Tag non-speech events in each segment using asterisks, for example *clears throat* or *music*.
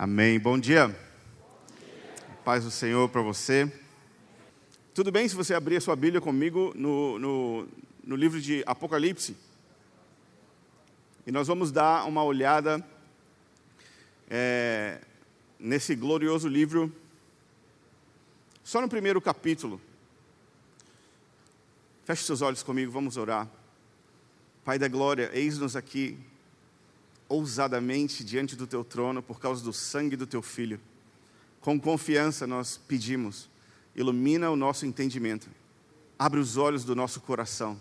Amém. Bom dia. Paz do Senhor para você. Tudo bem se você abrir a sua Bíblia comigo no, no, no livro de Apocalipse? E nós vamos dar uma olhada é, nesse glorioso livro, só no primeiro capítulo. Feche seus olhos comigo, vamos orar. Pai da glória, eis-nos aqui ousadamente diante do teu trono por causa do sangue do teu filho. Com confiança nós pedimos, ilumina o nosso entendimento, abre os olhos do nosso coração,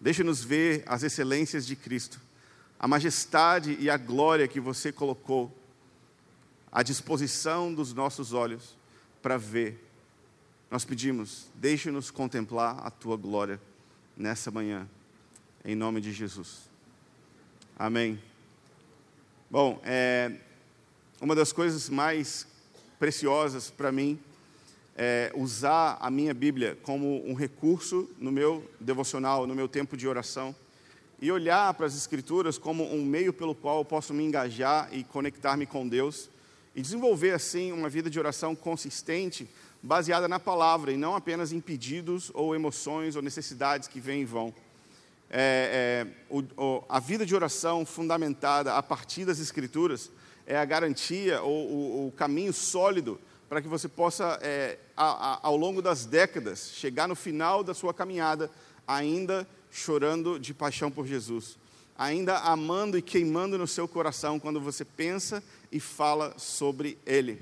deixa-nos ver as excelências de Cristo, a majestade e a glória que você colocou à disposição dos nossos olhos para ver. Nós pedimos, deixe-nos contemplar a tua glória nessa manhã, em nome de Jesus. Amém. Bom, é, uma das coisas mais preciosas para mim é usar a minha Bíblia como um recurso no meu devocional, no meu tempo de oração, e olhar para as Escrituras como um meio pelo qual eu posso me engajar e conectar-me com Deus, e desenvolver assim uma vida de oração consistente, baseada na palavra, e não apenas em pedidos ou emoções ou necessidades que vêm e vão é, é, o, o, a vida de oração fundamentada a partir das Escrituras é a garantia ou o, caminho sólido para que você possa, é, a, a, ao longo das décadas, chegar no final da sua caminhada ainda chorando de paixão por Jesus, ainda amando e queimando no seu coração quando você pensa e fala sobre Ele.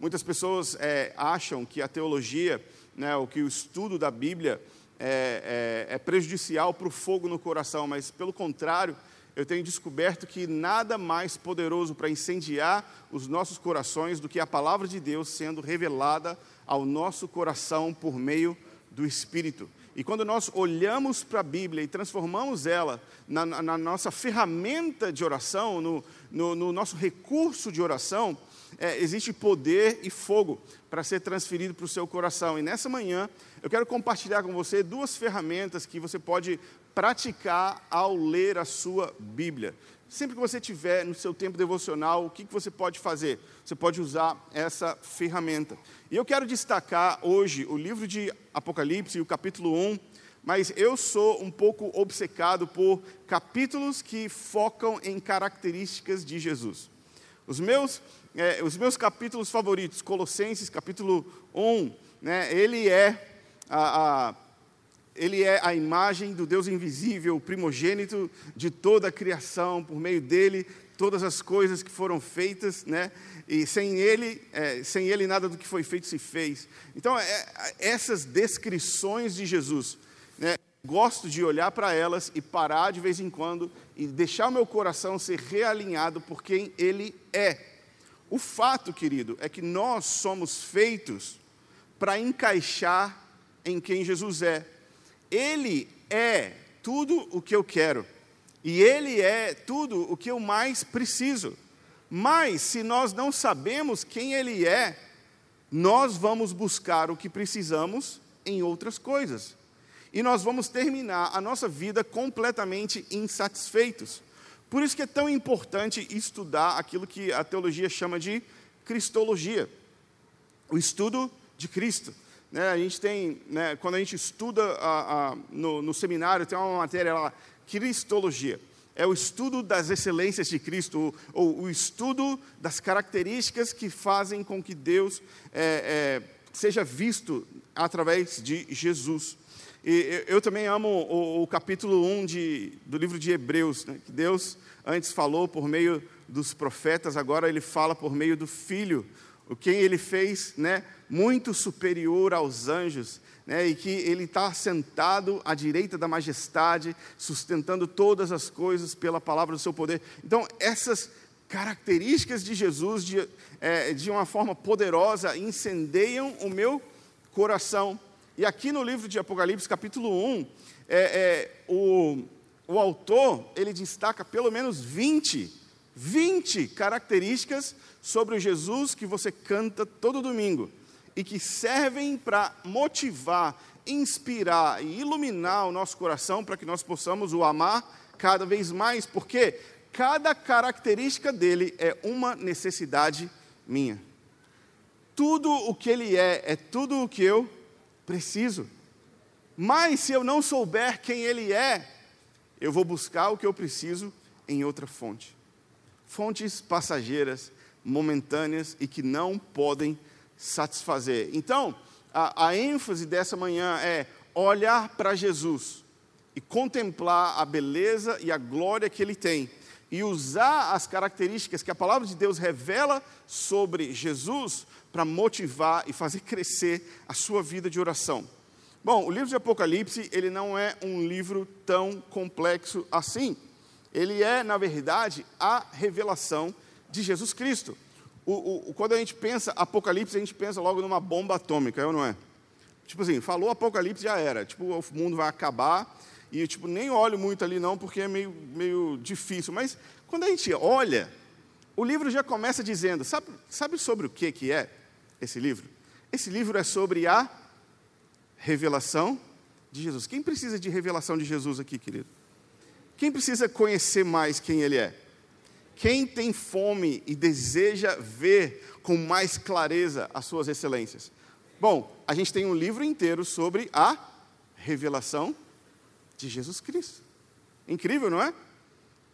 Muitas pessoas é, acham que a teologia, né, o que o estudo da Bíblia é, é, é prejudicial para o fogo no coração, mas pelo contrário, eu tenho descoberto que nada mais poderoso para incendiar os nossos corações do que a palavra de Deus sendo revelada ao nosso coração por meio do Espírito. E quando nós olhamos para a Bíblia e transformamos ela na, na nossa ferramenta de oração, no, no, no nosso recurso de oração, é, existe poder e fogo para ser transferido para o seu coração. E nessa manhã, eu quero compartilhar com você duas ferramentas que você pode praticar ao ler a sua Bíblia. Sempre que você tiver no seu tempo devocional, o que, que você pode fazer? Você pode usar essa ferramenta. E eu quero destacar hoje o livro de Apocalipse, o capítulo 1, mas eu sou um pouco obcecado por capítulos que focam em características de Jesus. Os meus, é, os meus capítulos favoritos, Colossenses capítulo 1, né, ele é a, a ele é a imagem do Deus invisível, o primogênito de toda a criação, por meio dele, todas as coisas que foram feitas, né? E sem ele, é, sem ele nada do que foi feito se fez. Então, é, essas descrições de Jesus, né? Gosto de olhar para elas e parar de vez em quando e deixar o meu coração ser realinhado por quem ele é. O fato, querido, é que nós somos feitos para encaixar em quem Jesus é. Ele é tudo o que eu quero. E Ele é tudo o que eu mais preciso. Mas, se nós não sabemos quem Ele é, nós vamos buscar o que precisamos em outras coisas. E nós vamos terminar a nossa vida completamente insatisfeitos. Por isso que é tão importante estudar aquilo que a teologia chama de cristologia o estudo de Cristo. Né, a gente tem, né, quando a gente estuda a, a, no, no, seminário, tem uma matéria lá, Cristologia. É o estudo das excelências de Cristo, ou, o estudo das características que fazem com que Deus é, é, seja visto através de Jesus. E eu, também amo o, o, capítulo 1 de, do livro de Hebreus, né, que Deus antes falou por meio dos profetas, agora ele fala por meio do Filho, o quem ele fez, né, muito superior aos anjos, né, e que ele está sentado à direita da majestade, sustentando todas as coisas pela palavra do seu poder. Então, essas características de Jesus, de, é, de uma forma poderosa, incendeiam o meu coração. E aqui no livro de Apocalipse, capítulo 1, é, é, o, o autor, ele destaca pelo menos 20 20 características sobre o Jesus que você canta todo domingo e que servem para motivar, inspirar e iluminar o nosso coração para que nós possamos o amar cada vez mais, porque cada característica dele é uma necessidade minha. Tudo o que ele é, é tudo o que eu preciso. Mas se eu não souber quem ele é, eu vou buscar o que eu preciso em outra fonte. Fontes passageiras, momentâneas e que não podem satisfazer. Então, a, a ênfase dessa manhã é olhar para Jesus e contemplar a beleza e a glória que ele tem e usar as características que a palavra de Deus revela sobre Jesus para motivar e fazer crescer a sua vida de oração. Bom, o livro de Apocalipse, ele não é um livro tão complexo assim. Ele é, na verdade, a revelação de Jesus Cristo. O, o, quando a gente pensa Apocalipse, a gente pensa logo numa bomba atômica, é ou não é? Tipo assim, falou Apocalipse, já era. Tipo, o mundo vai acabar e tipo, nem olho muito ali não, porque é meio, meio difícil. Mas quando a gente olha, o livro já começa dizendo, sabe, sabe sobre o que, que é esse livro? Esse livro é sobre a revelação de Jesus. Quem precisa de revelação de Jesus aqui, querido? Quem precisa conhecer mais quem Ele é? Quem tem fome e deseja ver com mais clareza as suas excelências? Bom, a gente tem um livro inteiro sobre a revelação de Jesus Cristo. Incrível, não é?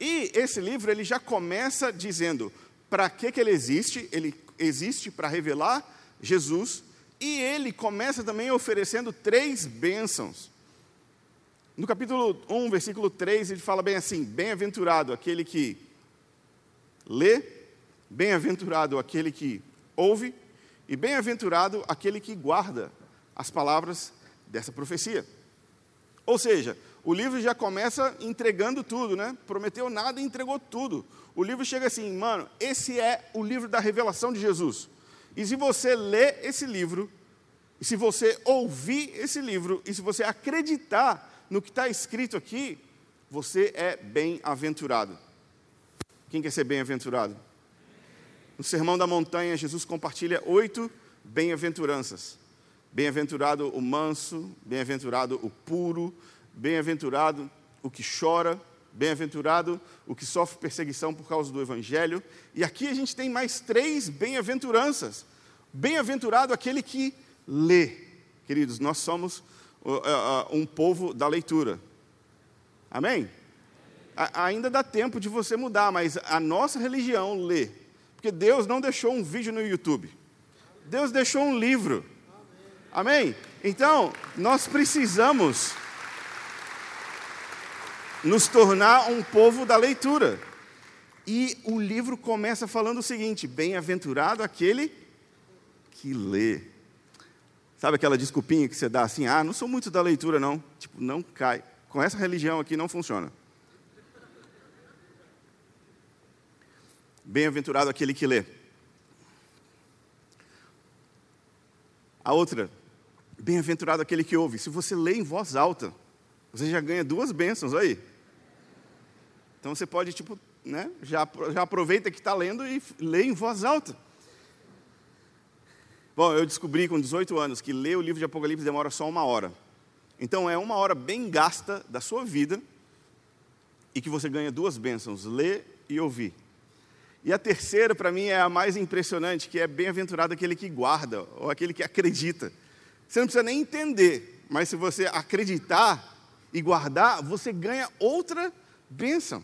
E esse livro ele já começa dizendo para que, que ele existe. Ele existe para revelar Jesus. E ele começa também oferecendo três bênçãos. No capítulo 1, versículo 3, ele fala bem assim: Bem-aventurado aquele que lê, bem-aventurado aquele que ouve, e bem-aventurado aquele que guarda as palavras dessa profecia. Ou seja, o livro já começa entregando tudo, né? Prometeu nada e entregou tudo. O livro chega assim, mano, esse é o livro da revelação de Jesus. E se você ler esse livro, e se você ouvir esse livro, e se você acreditar no que está escrito aqui, você é bem-aventurado. Quem quer ser bem-aventurado? No Sermão da Montanha, Jesus compartilha oito bem-aventuranças. Bem-aventurado o manso, bem-aventurado o puro, Bem-aventurado o que chora, bem-aventurado o que sofre perseguição por causa do Evangelho. E aqui a gente tem mais três bem-aventuranças. Bem-aventurado aquele que lê. Queridos, nós somos uh, uh, um povo da leitura. Amém? Ainda dá tempo de você mudar, mas a nossa religião lê. Porque Deus não deixou um vídeo no YouTube. Deus deixou um livro. Amém? Então, nós precisamos nos tornar um povo da leitura. E o livro começa falando o seguinte: bem-aventurado aquele que lê. Sabe aquela desculpinha que você dá assim, ah, não sou muito da leitura, não. Tipo, não cai. Com essa religião aqui não funciona. Bem-aventurado aquele que lê. A outra, bem-aventurado aquele que ouve. Se você lê em voz alta, você já ganha duas bênçãos aí. Então você pode, tipo, né, já, já aproveita que está lendo e lê em voz alta. Bom, eu descobri com 18 anos que ler o livro de Apocalipse demora só uma hora. Então é uma hora bem gasta da sua vida e que você ganha duas bênçãos, ler e ouvir. E a terceira, para mim, é a mais impressionante, que é bem-aventurado aquele que guarda, ou aquele que acredita. Você não precisa nem entender, mas se você acreditar e guardar, você ganha outra bênção.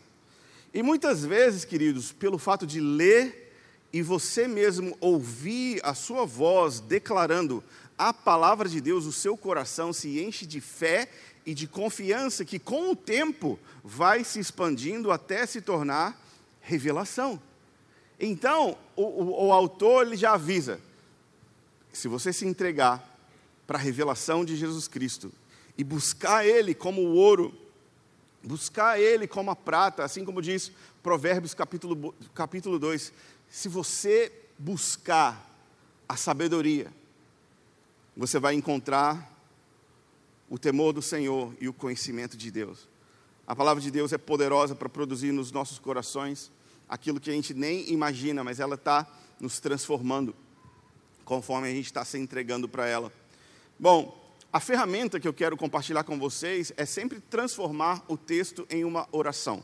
E muitas vezes, queridos, pelo fato de ler e você mesmo ouvir a sua voz declarando a palavra de Deus, o seu coração se enche de fé e de confiança que com o tempo vai se expandindo até se tornar revelação. Então, o, o, o autor ele já avisa: se você se entregar para a revelação de Jesus Cristo e buscar Ele como o ouro buscar Ele como a prata, assim como diz Provérbios capítulo, capítulo 2. Se você buscar a sabedoria, você vai encontrar o temor do Senhor e o conhecimento de Deus. A palavra de Deus é poderosa para produzir nos nossos corações aquilo que a gente nem imagina, mas ela está nos transformando conforme a gente está se entregando para ela. Bom, a ferramenta que eu quero compartilhar com vocês é sempre transformar o texto em uma oração.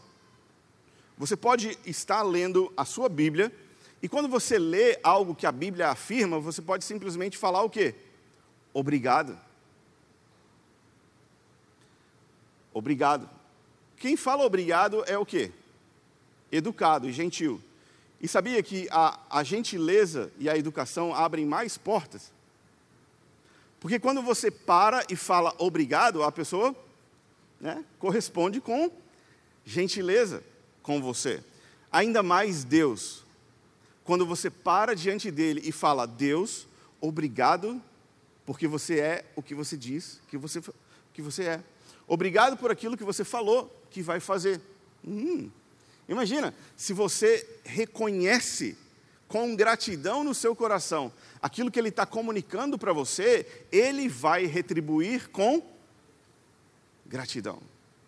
Você pode estar lendo a sua Bíblia e quando você lê algo que a Bíblia afirma, você pode simplesmente falar o quê? Obrigado. Obrigado. Quem fala obrigado é o quê? Educado e gentil. E sabia que a, a gentileza e a educação abrem mais portas? Porque quando você para e fala obrigado, a pessoa né, corresponde com gentileza com você. Ainda mais Deus. Quando você para diante dele e fala, Deus, obrigado, porque você é o que você diz que você, que você é. Obrigado por aquilo que você falou que vai fazer. Hum, imagina, se você reconhece com gratidão no seu coração aquilo que ele está comunicando para você, ele vai retribuir com gratidão,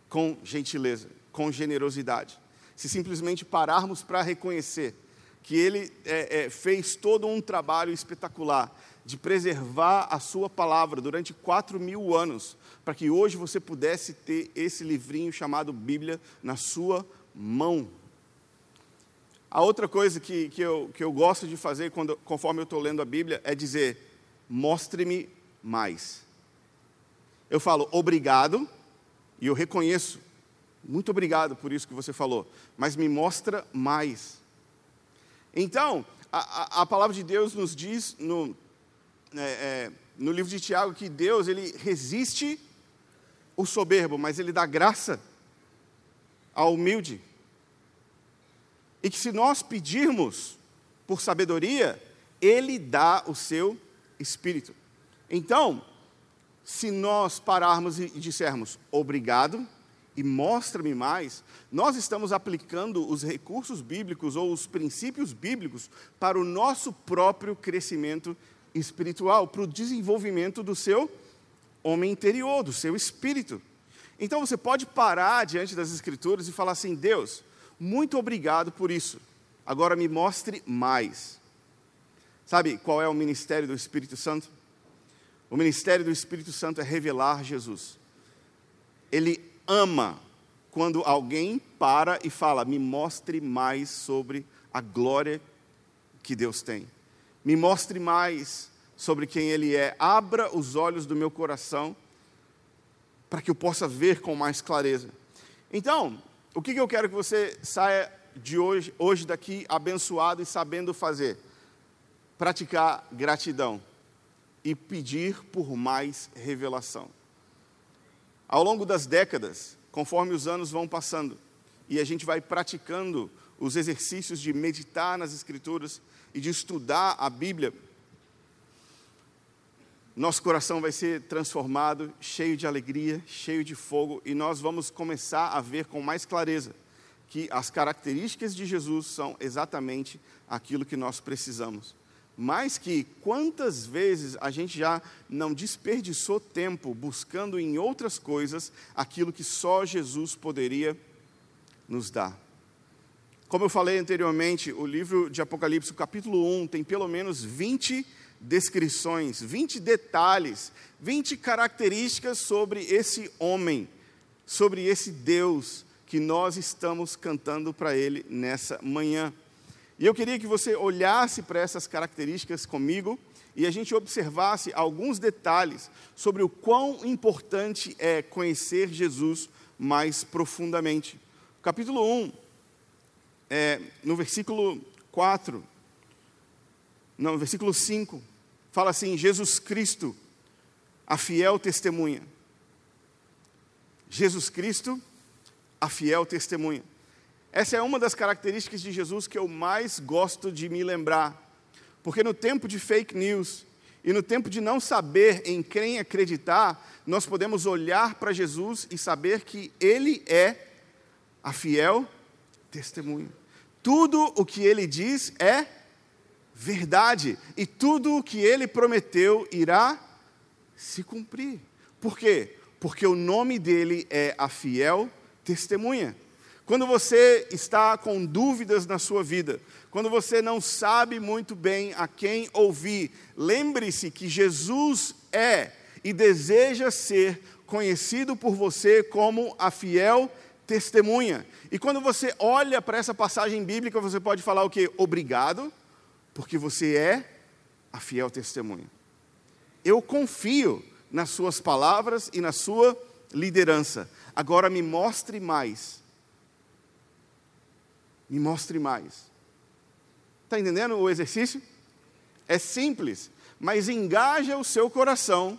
com gentileza, com generosidade. Se simplesmente pararmos para reconhecer que ele é, é, fez todo um trabalho espetacular de preservar a sua palavra durante quatro mil anos, para que hoje você pudesse ter esse livrinho chamado Bíblia na sua mão. A outra coisa que, que, eu, que eu gosto de fazer quando, conforme eu estou lendo a Bíblia é dizer: mostre-me mais. Eu falo obrigado, e eu reconheço, muito obrigado por isso que você falou, mas me mostra mais. Então, a, a, a palavra de Deus nos diz no, é, é, no livro de Tiago que Deus ele resiste o soberbo, mas ele dá graça ao humilde. E que se nós pedirmos por sabedoria, ele dá o seu espírito. Então, se nós pararmos e dissermos obrigado, e mostra-me mais, nós estamos aplicando os recursos bíblicos ou os princípios bíblicos para o nosso próprio crescimento espiritual, para o desenvolvimento do seu homem interior, do seu espírito. Então você pode parar diante das Escrituras e falar assim: Deus, muito obrigado por isso, agora me mostre mais. Sabe qual é o ministério do Espírito Santo? O ministério do Espírito Santo é revelar Jesus. Ele ama quando alguém para e fala: Me mostre mais sobre a glória que Deus tem. Me mostre mais sobre quem Ele é. Abra os olhos do meu coração para que eu possa ver com mais clareza. Então, o que eu quero que você saia de hoje, hoje daqui abençoado e sabendo fazer? Praticar gratidão e pedir por mais revelação. Ao longo das décadas, conforme os anos vão passando, e a gente vai praticando os exercícios de meditar nas Escrituras e de estudar a Bíblia, nosso coração vai ser transformado, cheio de alegria, cheio de fogo, e nós vamos começar a ver com mais clareza que as características de Jesus são exatamente aquilo que nós precisamos mas que quantas vezes a gente já não desperdiçou tempo buscando em outras coisas aquilo que só Jesus poderia nos dar. Como eu falei anteriormente, o livro de Apocalipse, capítulo 1, tem pelo menos 20 descrições, 20 detalhes, 20 características sobre esse homem, sobre esse Deus que nós estamos cantando para ele nessa manhã. E eu queria que você olhasse para essas características comigo e a gente observasse alguns detalhes sobre o quão importante é conhecer Jesus mais profundamente. Capítulo 1, é, no versículo 4, não, versículo 5, fala assim: Jesus Cristo, a fiel testemunha. Jesus Cristo, a fiel testemunha. Essa é uma das características de Jesus que eu mais gosto de me lembrar. Porque no tempo de fake news e no tempo de não saber em quem acreditar, nós podemos olhar para Jesus e saber que Ele é a fiel testemunha. Tudo o que Ele diz é verdade e tudo o que Ele prometeu irá se cumprir. Por quê? Porque o nome dele é a fiel testemunha. Quando você está com dúvidas na sua vida, quando você não sabe muito bem a quem ouvir, lembre-se que Jesus é e deseja ser conhecido por você como a fiel testemunha. E quando você olha para essa passagem bíblica, você pode falar o que? Obrigado, porque você é a fiel testemunha. Eu confio nas suas palavras e na sua liderança. Agora me mostre mais. Me mostre mais. Está entendendo o exercício? É simples, mas engaja o seu coração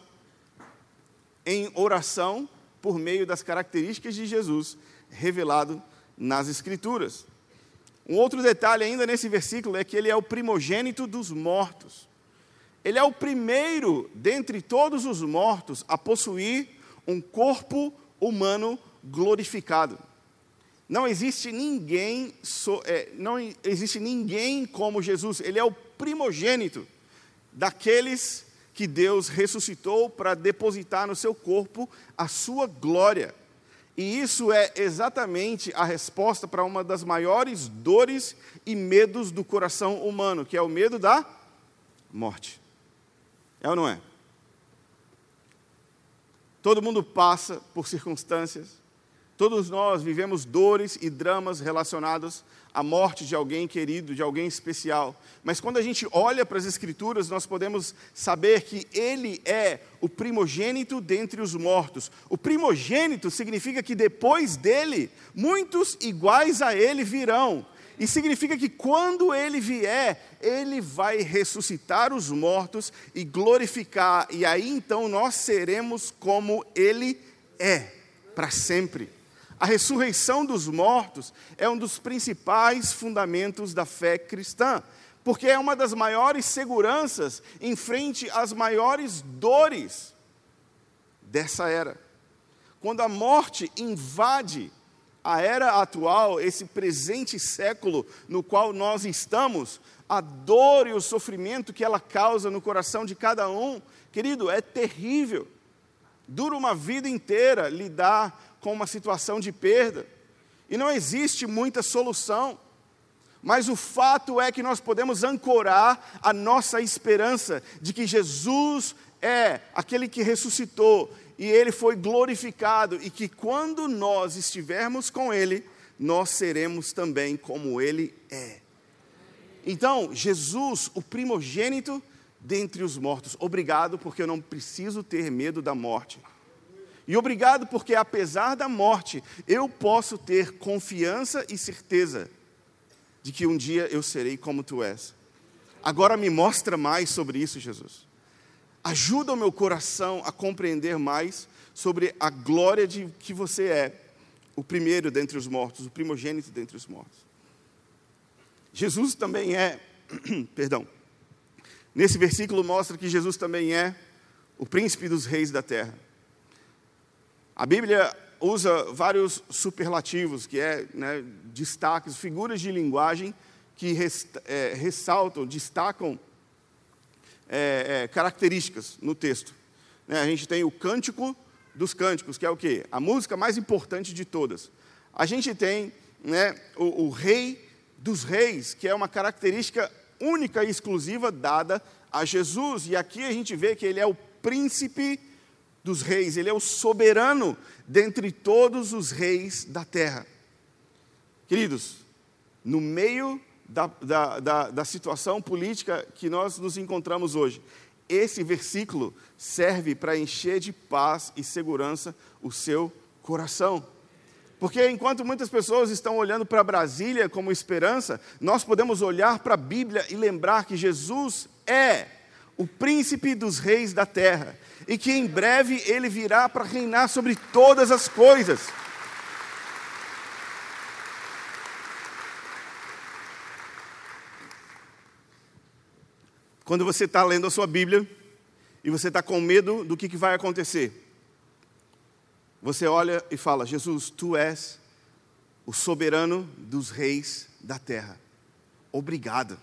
em oração por meio das características de Jesus revelado nas Escrituras. Um outro detalhe ainda nesse versículo é que ele é o primogênito dos mortos. Ele é o primeiro dentre todos os mortos a possuir um corpo humano glorificado. Não existe ninguém, é, não existe ninguém como Jesus. Ele é o primogênito daqueles que Deus ressuscitou para depositar no seu corpo a sua glória. E isso é exatamente a resposta para uma das maiores dores e medos do coração humano, que é o medo da morte. É ou não é? Todo mundo passa por circunstâncias, todos nós vivemos dores e dramas relacionados à morte de alguém querido, de alguém especial. Mas quando a gente olha para as Escrituras, nós podemos saber que Ele é o primogênito dentre os mortos. O primogênito significa que depois dele, muitos iguais a Ele virão. E significa que quando ele vier, ele vai ressuscitar os mortos e glorificar, e aí então nós seremos como ele é, para sempre. A ressurreição dos mortos é um dos principais fundamentos da fé cristã, porque é uma das maiores seguranças em frente às maiores dores dessa era. Quando a morte invade a era atual, esse presente século no qual nós estamos, a dor e o sofrimento que ela causa no coração de cada um, querido, é terrível. Dura uma vida inteira lidar com uma situação de perda. E não existe muita solução. Mas o fato é que nós podemos ancorar a nossa esperança de que Jesus é aquele que ressuscitou e ele foi glorificado, e que quando nós estivermos com ele, nós seremos também como ele é. Então, Jesus, o primogênito dentre os mortos, obrigado porque eu não preciso ter medo da morte. E obrigado porque, apesar da morte, eu posso ter confiança e certeza de que um dia eu serei como tu és. Agora me mostra mais sobre isso, Jesus. Ajuda o meu coração a compreender mais sobre a glória de que você é, o primeiro dentre os mortos, o primogênito dentre os mortos. Jesus também é, *clears throat* perdão, nesse versículo mostra que Jesus também é o príncipe dos reis da terra. A Bíblia usa vários superlativos, que é né, destaques, figuras de linguagem que é, ressaltam, destacam é, é, características no texto. Né, a gente tem o cântico dos cânticos, que é o quê? A música mais importante de todas. A gente tem né, o, o rei dos reis, que é uma característica única e exclusiva dada a Jesus. E aqui a gente vê que ele é o príncipe dos reis, ele é o soberano dentre todos os reis da terra. Queridos, no meio da, da, da, da situação política que nós nos encontramos hoje. Esse versículo serve para encher de paz e segurança o seu coração. Porque enquanto muitas pessoas estão olhando para Brasília como esperança, nós podemos olhar para a Bíblia e lembrar que Jesus é o príncipe dos reis da terra e que em breve ele virá para reinar sobre todas as coisas. Quando você está lendo a sua Bíblia e você está com medo do que, que vai acontecer, você olha e fala: Jesus, tu és o soberano dos reis da terra. Obrigado.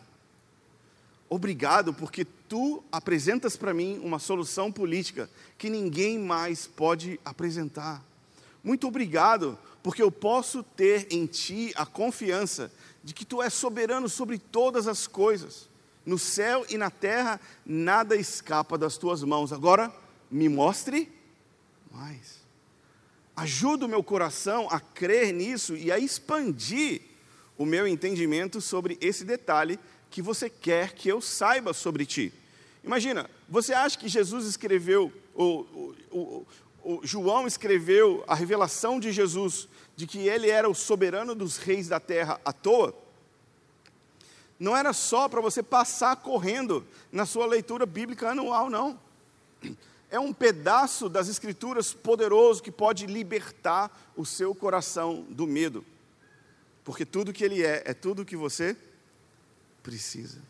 Obrigado porque tu apresentas para mim uma solução política que ninguém mais pode apresentar. Muito obrigado porque eu posso ter em ti a confiança de que tu és soberano sobre todas as coisas no céu e na terra, nada escapa das tuas mãos. Agora, me mostre mais. Ajuda o meu coração a crer nisso e a expandir o meu entendimento sobre esse detalhe que você quer que eu saiba sobre ti. Imagina, você acha que Jesus escreveu, o, o, o, João escreveu a revelação de Jesus, de que ele era o soberano dos reis da terra à toa? Não era só para você passar correndo na sua leitura bíblica anual, não. É um pedaço das Escrituras poderoso que pode libertar o seu coração do medo. Porque tudo que ele é, é tudo que você precisa.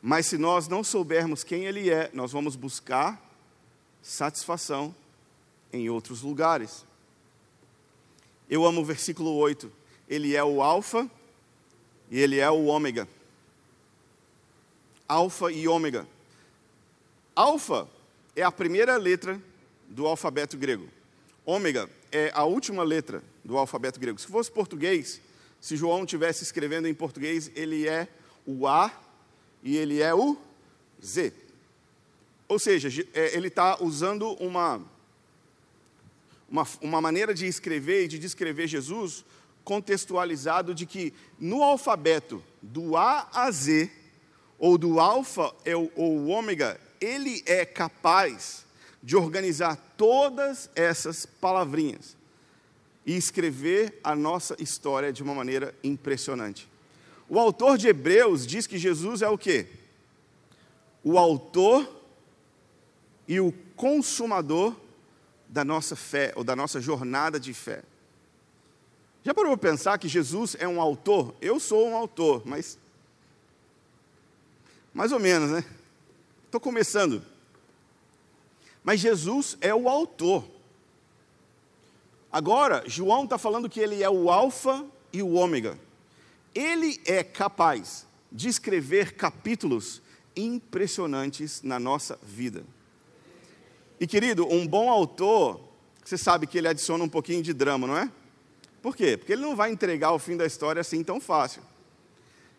Mas se nós não soubermos quem ele é, nós vamos buscar satisfação em outros lugares. Eu amo o versículo 8. Ele é o Alfa e ele é o Ômega. Alfa e Ômega. Alfa é a primeira letra do alfabeto grego. Ômega é a última letra do alfabeto grego. Se fosse português, se João estivesse escrevendo em português, ele é o A e ele é o Z. Ou seja, é, ele está usando uma, uma, uma maneira de escrever e de descrever Jesus contextualizado de que no alfabeto do A a Z, ou do alfa ou o ômega, ele é capaz de organizar todas essas palavrinhas e escrever a nossa história de uma maneira impressionante. O autor de Hebreus diz que Jesus é o quê? O autor e o consumador da nossa fé, ou da nossa jornada de fé. Já parou para pensar que Jesus é um autor? Eu sou um autor, mas. Mais ou menos, né? Estou começando. Mas Jesus é o autor. Agora, João está falando que ele é o Alfa e o Ômega ele é capaz de escrever capítulos impressionantes na nossa vida. E querido, um bom autor, você sabe que ele adiciona um pouquinho de drama, não é? Por quê? Porque ele não vai entregar o fim da história assim tão fácil.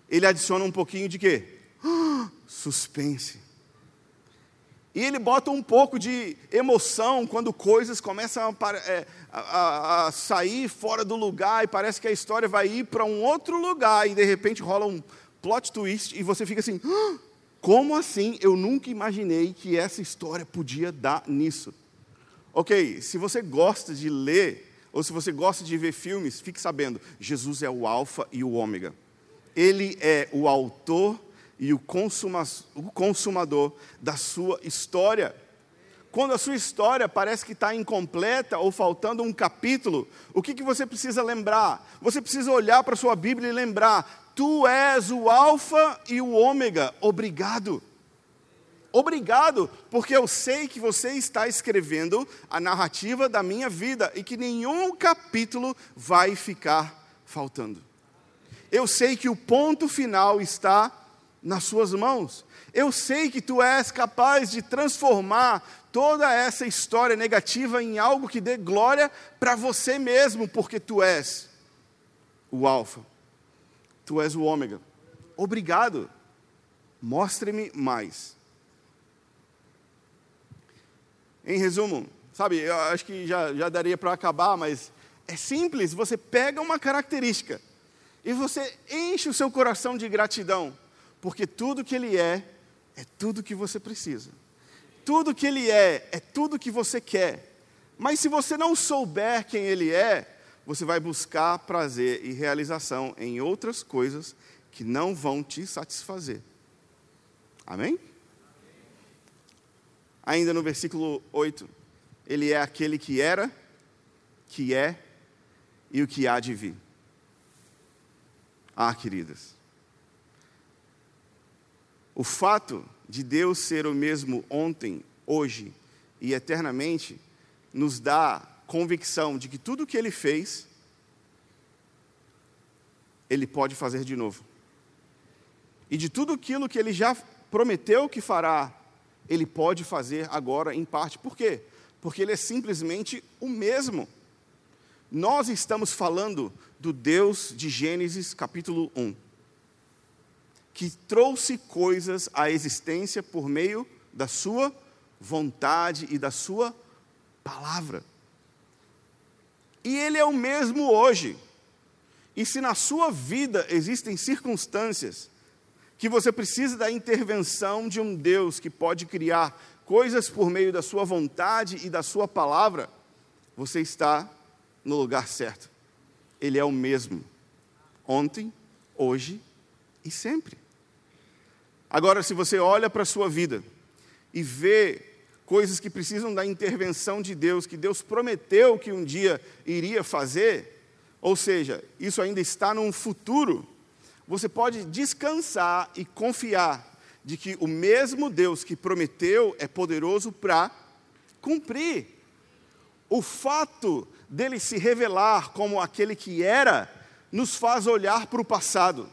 Ele adiciona um pouquinho de quê? *gasps* suspense. E ele bota um pouco de emoção quando coisas começam a, é, a, a, sair fora do lugar e parece que a história vai ir para um outro lugar e de repente rola um plot twist e você fica assim: ah, como assim? Eu nunca imaginei que essa história podia dar nisso. Ok, se você gosta de ler ou se você gosta de ver filmes, fique sabendo: Jesus é o Alfa e o Ômega. Ele é o autor e o, o consumador da sua história. Quando a sua história parece que está incompleta ou faltando um capítulo, o que, que você precisa lembrar? Você precisa olhar para a sua Bíblia e lembrar: Tu és o Alfa e o Ômega, obrigado. Obrigado, porque eu sei que você está escrevendo a narrativa da minha vida e que nenhum capítulo vai ficar faltando. Eu sei que o ponto final está nas suas mãos. Eu sei que tu és capaz de transformar toda essa história negativa em algo que dê glória para você mesmo, porque tu és o Alfa, tu és o Ômega. Obrigado, mostre-me mais. Em resumo, sabe, eu acho que já, já daria para acabar, mas é simples. Você pega uma característica e você enche o seu coração de gratidão porque tudo que Ele é, é tudo que você precisa. Tudo que Ele é, é tudo que você quer. Mas se você não souber quem Ele é, você vai buscar prazer e realização em outras coisas que não vão te satisfazer. Amém? Ainda no versículo 8, ele é aquele que era, que é e o que há de vir. Ah, queridas, o fato de Deus ser o mesmo ontem, hoje e eternamente nos dá convicção de que tudo que Ele fez, Ele pode fazer de novo. E de tudo aquilo que Ele já prometeu que fará, Ele pode fazer agora em parte. Por quê? Porque Ele é simplesmente o mesmo. Nós estamos falando do Deus de Gênesis capítulo 1 que trouxe coisas à existência por meio da sua vontade e da sua palavra. E Ele é o mesmo hoje. E se na sua vida existem circunstâncias que você precisa da intervenção de um Deus que pode criar coisas por meio da sua vontade e da sua palavra, você está no lugar certo. Ele é o mesmo, ontem, hoje e sempre. Agora, se você olha para a sua vida e vê coisas que precisam da intervenção de Deus, que Deus prometeu que um dia iria fazer, ou seja, isso ainda está num futuro, você pode descansar e confiar de que o mesmo Deus que prometeu é poderoso para cumprir. O fato dele se revelar como aquele que era, nos faz olhar para o passado.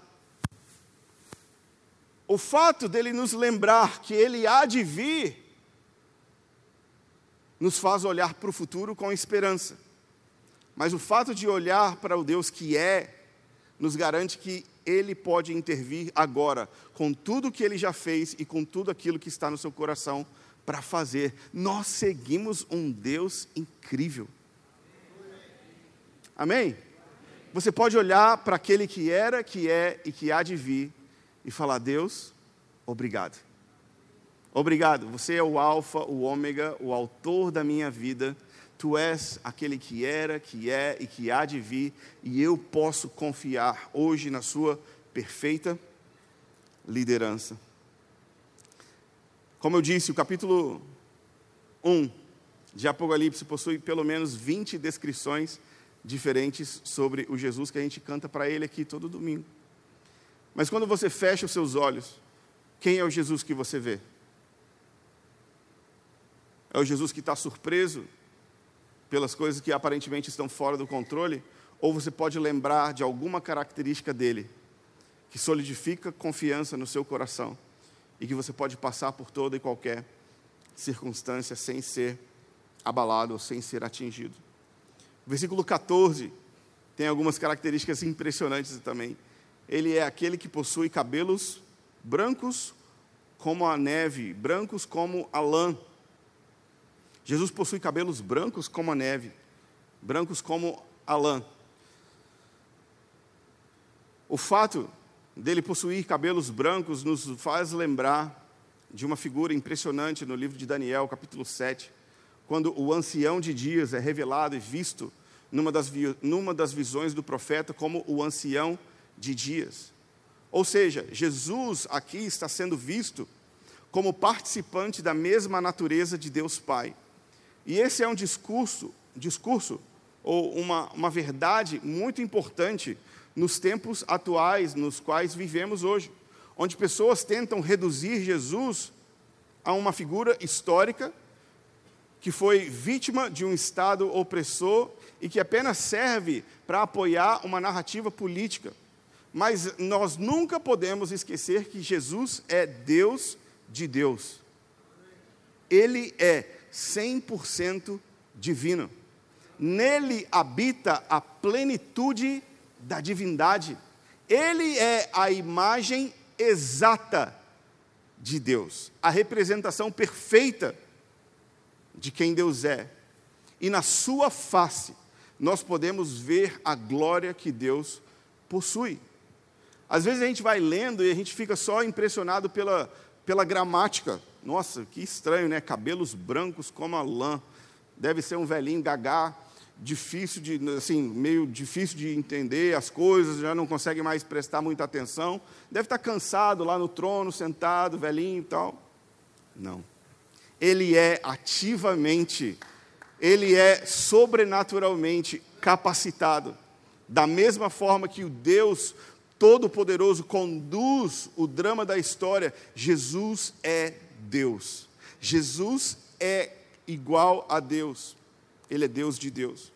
O fato dele nos lembrar que ele há de vir, nos faz olhar para o futuro com esperança. Mas o fato de olhar para o Deus que é, nos garante que ele pode intervir agora, com tudo que ele já fez e com tudo aquilo que está no seu coração para fazer. Nós seguimos um Deus incrível. Amém? Você pode olhar para aquele que era, que é e que há de vir e falar: Deus, obrigado. Obrigado, você é o Alfa, o Ômega, o autor da minha vida. Tu és aquele que era, que é e que há de vir, e eu posso confiar hoje na Sua perfeita liderança. Como eu disse, o capítulo 1 de Apocalipse possui pelo menos 20 descrições diferentes sobre o Jesus que a gente canta para Ele aqui todo domingo. Mas quando você fecha os seus olhos, quem é o Jesus que você vê? É o Jesus que está surpreso pelas coisas que aparentemente estão fora do controle? Ou você pode lembrar de alguma característica dele que solidifica confiança no seu coração e que você pode passar por toda e qualquer circunstância sem ser abalado ou sem ser atingido? O versículo 14 tem algumas características impressionantes também. Ele é aquele que possui cabelos brancos como a neve, brancos como a lã. Jesus possui cabelos brancos como a neve, brancos como a lã. O fato dele possuir cabelos brancos nos faz lembrar de uma figura impressionante no livro de Daniel, capítulo 7, quando o ancião de dias é revelado e visto numa das, numa das visões do profeta como o ancião de dias. Ou seja, Jesus aqui está sendo visto como participante da mesma natureza de Deus Pai. E esse é um discurso, discurso ou uma, uma verdade muito importante nos tempos atuais nos quais vivemos hoje, onde pessoas tentam reduzir Jesus a uma figura histórica que foi vítima de um Estado opressor e que apenas serve para apoiar uma narrativa política. Mas nós nunca podemos esquecer que Jesus é Deus de Deus. Ele é 100% divino. Nele habita a plenitude da divindade. Ele é a imagem exata de Deus, a representação perfeita de quem Deus é. E na sua face, nós podemos ver a glória que Deus possui. Às vezes a gente vai lendo e a gente fica só impressionado pela, pela gramática. Nossa, que estranho, né? Cabelos brancos como a lã. Deve ser um velhinho gagá, difícil de, assim, meio difícil de entender as coisas, já não consegue mais prestar muita atenção. Deve estar cansado lá no trono, sentado, velhinho e tal. Não ele é ativamente, ele é sobrenaturalmente capacitado. Da mesma forma que o Deus Todo-Poderoso conduz o drama da história, Jesus é Deus. Jesus é igual a Deus. Ele é Deus de Deus.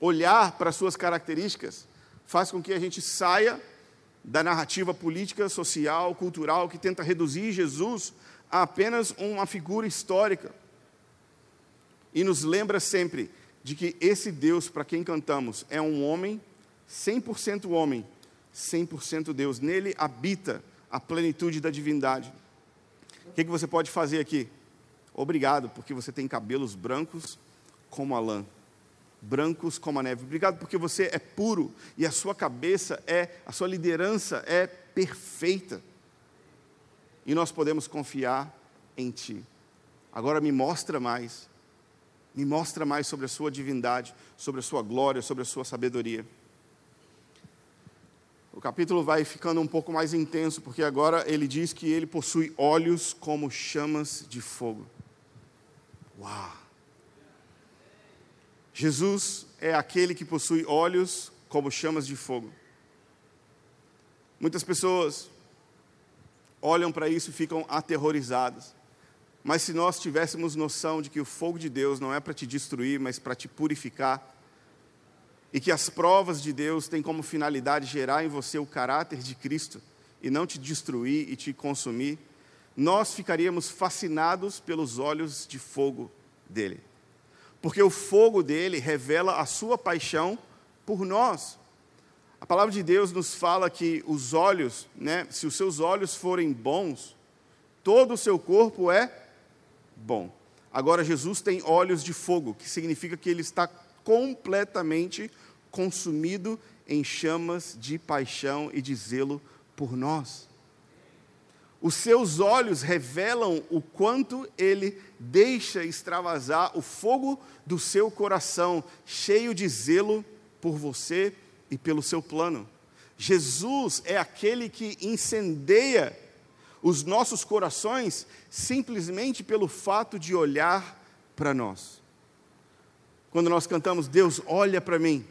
Olhar para suas características faz com que a gente saia da narrativa política, social, cultural que tenta reduzir Jesus a apenas uma figura histórica. E nos lembra sempre de que esse Deus para quem cantamos é um homem, 100% homem, 100% Deus. Nele habita a plenitude da divindade. O que, que você pode fazer aqui? Obrigado, porque você tem cabelos brancos como a lã. brancos como a neve. Obrigado porque você é puro e a sua cabeça é, a sua liderança é perfeita. E nós podemos confiar em Ti. Agora me mostra mais, me mostra mais sobre a Sua divindade, sobre a Sua glória, sobre a Sua sabedoria. O capítulo vai ficando um pouco mais intenso, porque agora ele diz que ele possui olhos como chamas de fogo. Uau! Jesus é aquele que possui olhos como chamas de fogo. Muitas pessoas olham para isso e ficam aterrorizadas. Mas se nós tivéssemos noção de que o fogo de Deus não é para te destruir, mas para te purificar, e que as provas de Deus têm como finalidade gerar em você o caráter de Cristo e não te destruir e te consumir, nós ficaríamos fascinados pelos olhos de fogo dele porque o fogo dele revela a sua paixão por nós. A palavra de Deus nos fala que os olhos, né, se os seus olhos forem bons, todo o seu corpo é bom. Agora, Jesus tem olhos de fogo, que significa que ele está completamente consumido em chamas de paixão e de zelo por nós. Os seus olhos revelam o quanto ele deixa extravasar o fogo do seu coração, cheio de zelo por você e pelo seu plano. Jesus é aquele que incendeia os nossos corações simplesmente pelo fato de olhar para nós. Quando nós cantamos, Deus olha para mim.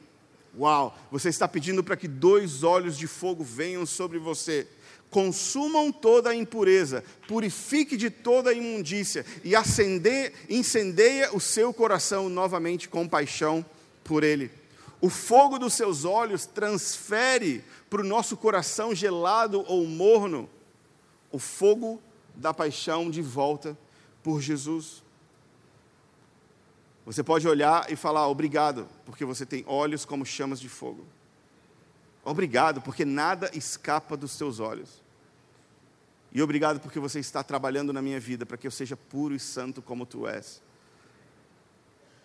Uau, você está pedindo para que dois olhos de fogo venham sobre você consumam toda a impureza, purifique de toda a imundícia e acender, incendeia o seu coração novamente com paixão por Ele. O fogo dos seus olhos transfere para o nosso coração gelado ou morno o fogo da paixão de volta por Jesus. Você pode olhar e falar obrigado, porque você tem olhos como chamas de fogo. Obrigado, porque nada escapa dos teus olhos. E obrigado porque você está trabalhando na minha vida para que eu seja puro e santo como tu és.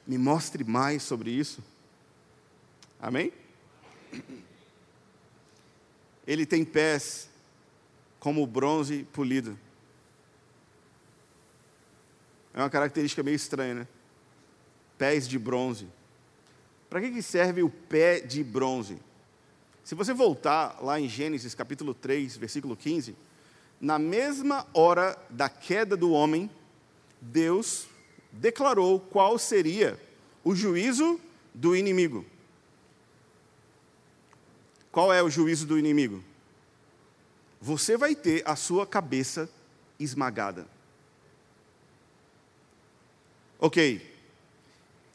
Me mostre mais sobre isso. Amém? Ele tem pés como bronze polido. É uma característica meio estranha, né? Pés de bronze. Para que serve o pé de bronze? Se você voltar lá em Gênesis capítulo 3, versículo 15, na mesma hora da queda do homem, Deus declarou qual seria o juízo do inimigo. Qual é o juízo do inimigo? Você vai ter a sua cabeça esmagada. Ok.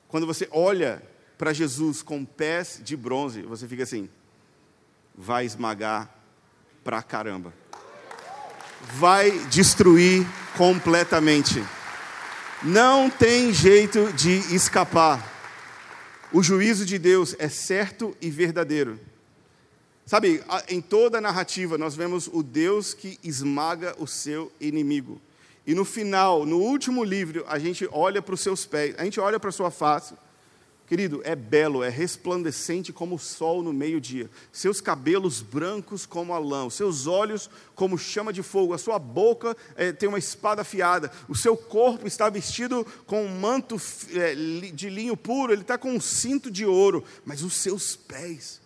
Quando você olha para Jesus com pés de bronze, você fica assim: vai esmagar pra caramba. Vai destruir completamente. Não tem jeito de escapar. O juízo de Deus é certo e verdadeiro. Sabe, em toda a narrativa nós vemos o Deus que esmaga o seu inimigo. E no final, no último livro, a gente olha para os seus pés, a gente olha para a sua face Querido, é belo, é resplandecente como o sol no meio-dia. Seus cabelos brancos como a lã, seus olhos como chama de fogo, a sua boca é, tem uma espada afiada, o seu corpo está vestido com um manto é, de linho puro, ele está com um cinto de ouro, mas os seus pés.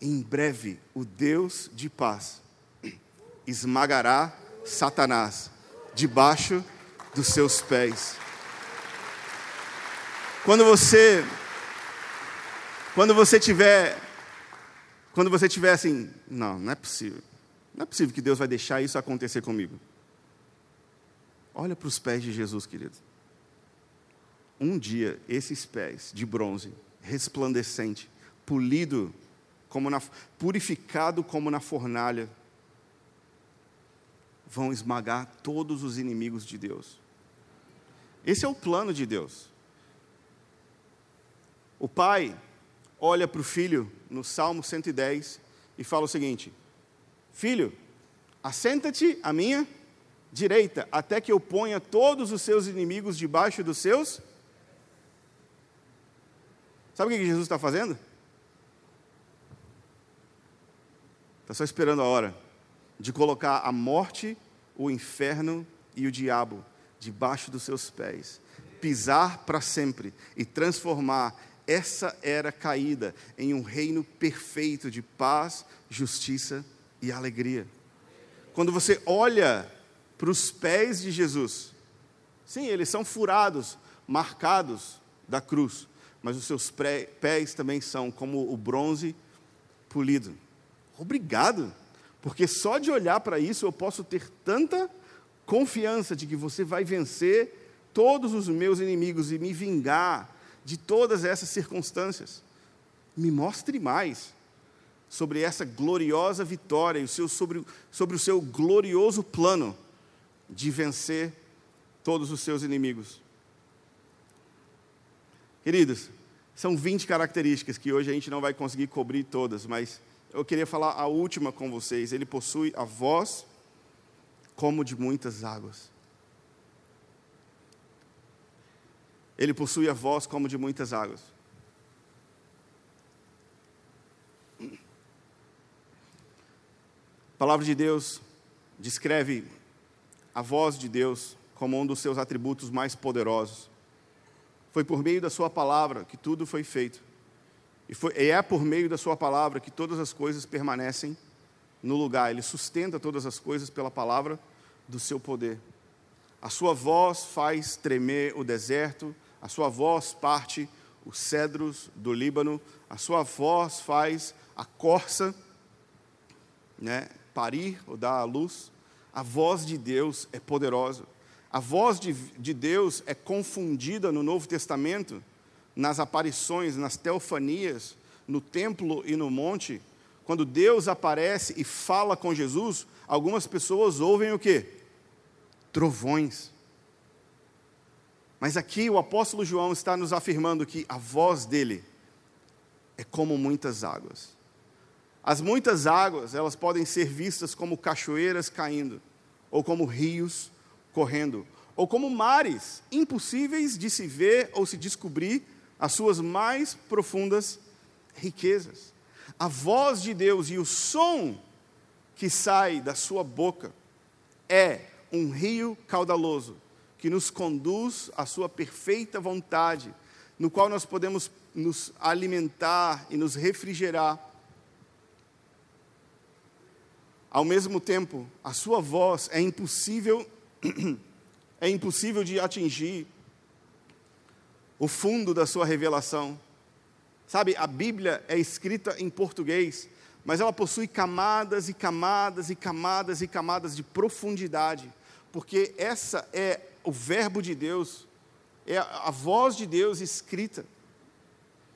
em breve, o Deus de paz esmagará Satanás debaixo dos seus pés. Quando você quando você tiver quando você tiver assim, não, não é possível. Não é possível que Deus vai deixar isso acontecer comigo. Olha para os pés de Jesus, querido. Um dia esses pés de bronze, resplandecente, polido como na, purificado como na fornalha, vão esmagar todos os inimigos de Deus. Esse é o plano de Deus. O pai olha para o filho no Salmo 110 e fala o seguinte: Filho, assenta-te à minha direita, até que eu ponha todos os seus inimigos debaixo dos seus Sabe o que Jesus está fazendo? Está só esperando a hora de colocar a morte, o inferno e o diabo debaixo dos seus pés, pisar para sempre e transformar essa era caída em um reino perfeito de paz, justiça e alegria. Quando você olha para os pés de Jesus, sim, eles são furados, marcados da cruz, mas os seus pés também são como o bronze polido. Obrigado, porque só de olhar para isso eu posso ter tanta confiança de que você vai vencer todos os meus inimigos e me vingar de todas essas circunstâncias. Me mostre mais sobre essa gloriosa vitória e sobre, sobre o seu glorioso plano de vencer todos os seus inimigos. Queridos, são 20 características que hoje a gente não vai conseguir cobrir todas, mas eu queria falar a última com vocês. Ele possui a voz como de muitas águas. Ele possui a voz como de muitas águas. A palavra de Deus descreve a voz de Deus como um dos seus atributos mais poderosos. Foi por meio da Sua palavra que tudo foi feito. E, foi, e é por meio da Sua palavra que todas as coisas permanecem no lugar. Ele sustenta todas as coisas pela palavra do seu poder. A Sua voz faz tremer o deserto, a Sua voz parte os cedros do Líbano, a Sua voz faz a corça né, parir ou dar à luz. A voz de Deus é poderosa. A voz de, de Deus é confundida no Novo Testamento, nas aparições, nas teofanias, no templo e no monte. Quando Deus aparece e fala com Jesus, algumas pessoas ouvem o quê? Trovões. Mas aqui o apóstolo João está nos afirmando que a voz dele é como muitas águas. As muitas águas, elas podem ser vistas como cachoeiras caindo, ou como rios correndo, ou como mares impossíveis de se ver ou se descobrir as suas mais profundas riquezas. A voz de Deus e o som que sai da sua boca é um rio caudaloso que nos conduz à sua perfeita vontade, no qual nós podemos nos alimentar e nos refrigerar ao mesmo tempo, a sua voz é impossível *clears throat* é impossível de atingir o fundo da sua revelação. Sabe, a Bíblia é escrita em português, mas ela possui camadas e camadas e camadas e camadas de profundidade, porque essa é o verbo de Deus, é a voz de Deus escrita.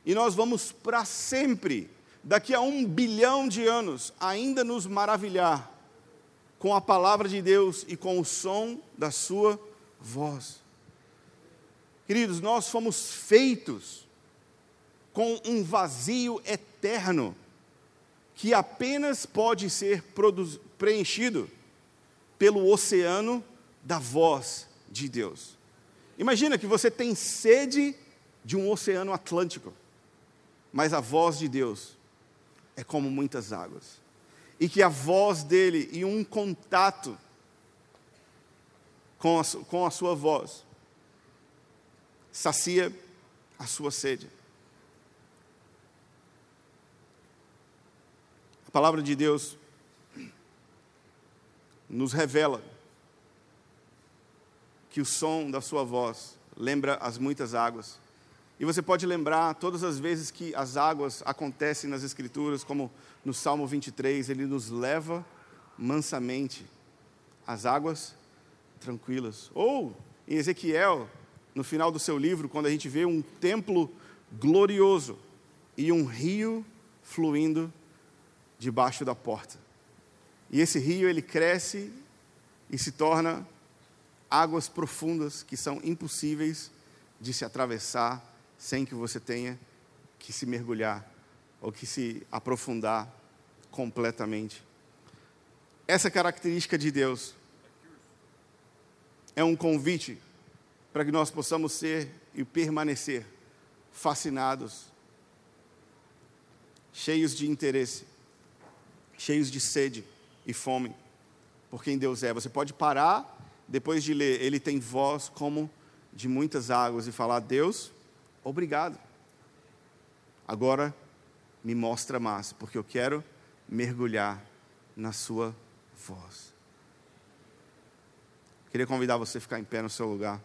E nós vamos para sempre daqui a um bilhão de anos, ainda nos maravilhar com a palavra de Deus e com o som da Sua voz. Queridos, nós fomos feitos com um vazio eterno que apenas pode ser preenchido pelo oceano da voz de Deus. Imagina que você tem sede de um oceano Atlântico, mas a voz de Deus é como muitas águas. E que a voz dele e um contato com a, com a sua voz sacia a sua sede. A palavra de Deus nos revela que o som da sua voz lembra as muitas águas e você pode lembrar todas as vezes que as águas acontecem nas Escrituras, como no Salmo 23, ele nos leva mansamente às águas tranquilas. Ou em Ezequiel, no final do seu livro, quando a gente vê um templo glorioso e um rio fluindo debaixo da porta. E esse rio ele cresce e se torna águas profundas que são impossíveis de se atravessar sem que você tenha que se mergulhar ou que se aprofundar completamente. Essa característica de Deus é um convite para que nós possamos ser e permanecer fascinados cheios de interesse, cheios de sede e fome por quem Deus é. Você pode parar depois de ler, ele tem voz como de muitas águas e falar: Deus, obrigado. Agora me mostra mais, porque eu quero mergulhar na sua voz. Queria convidar você a ficar em pé no seu lugar.